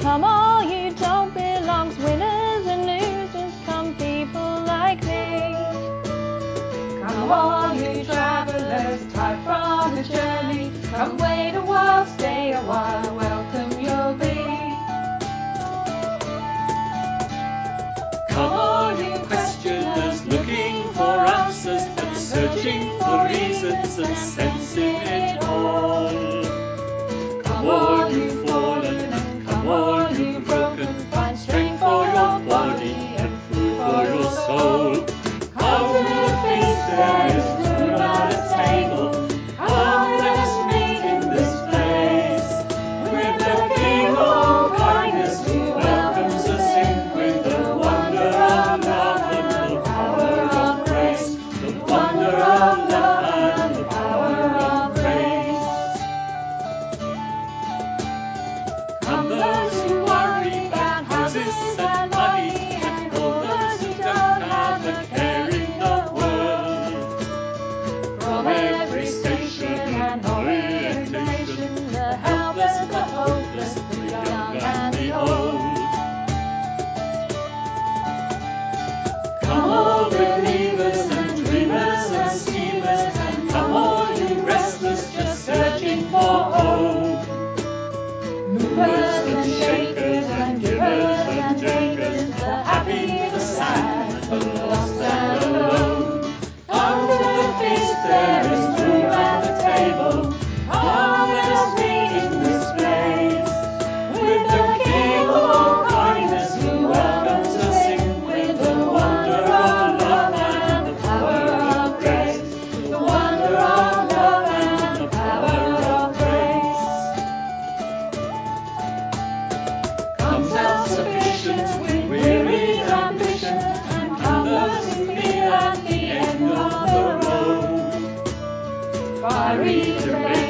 Come all you don't belongs, winners and losers, come people like me. Come all you travelers, tired from the journey, come wait a while, stay a while, welcome you'll be. Come all you questioners, looking for answers and searching for reasons and sensing. those who to me.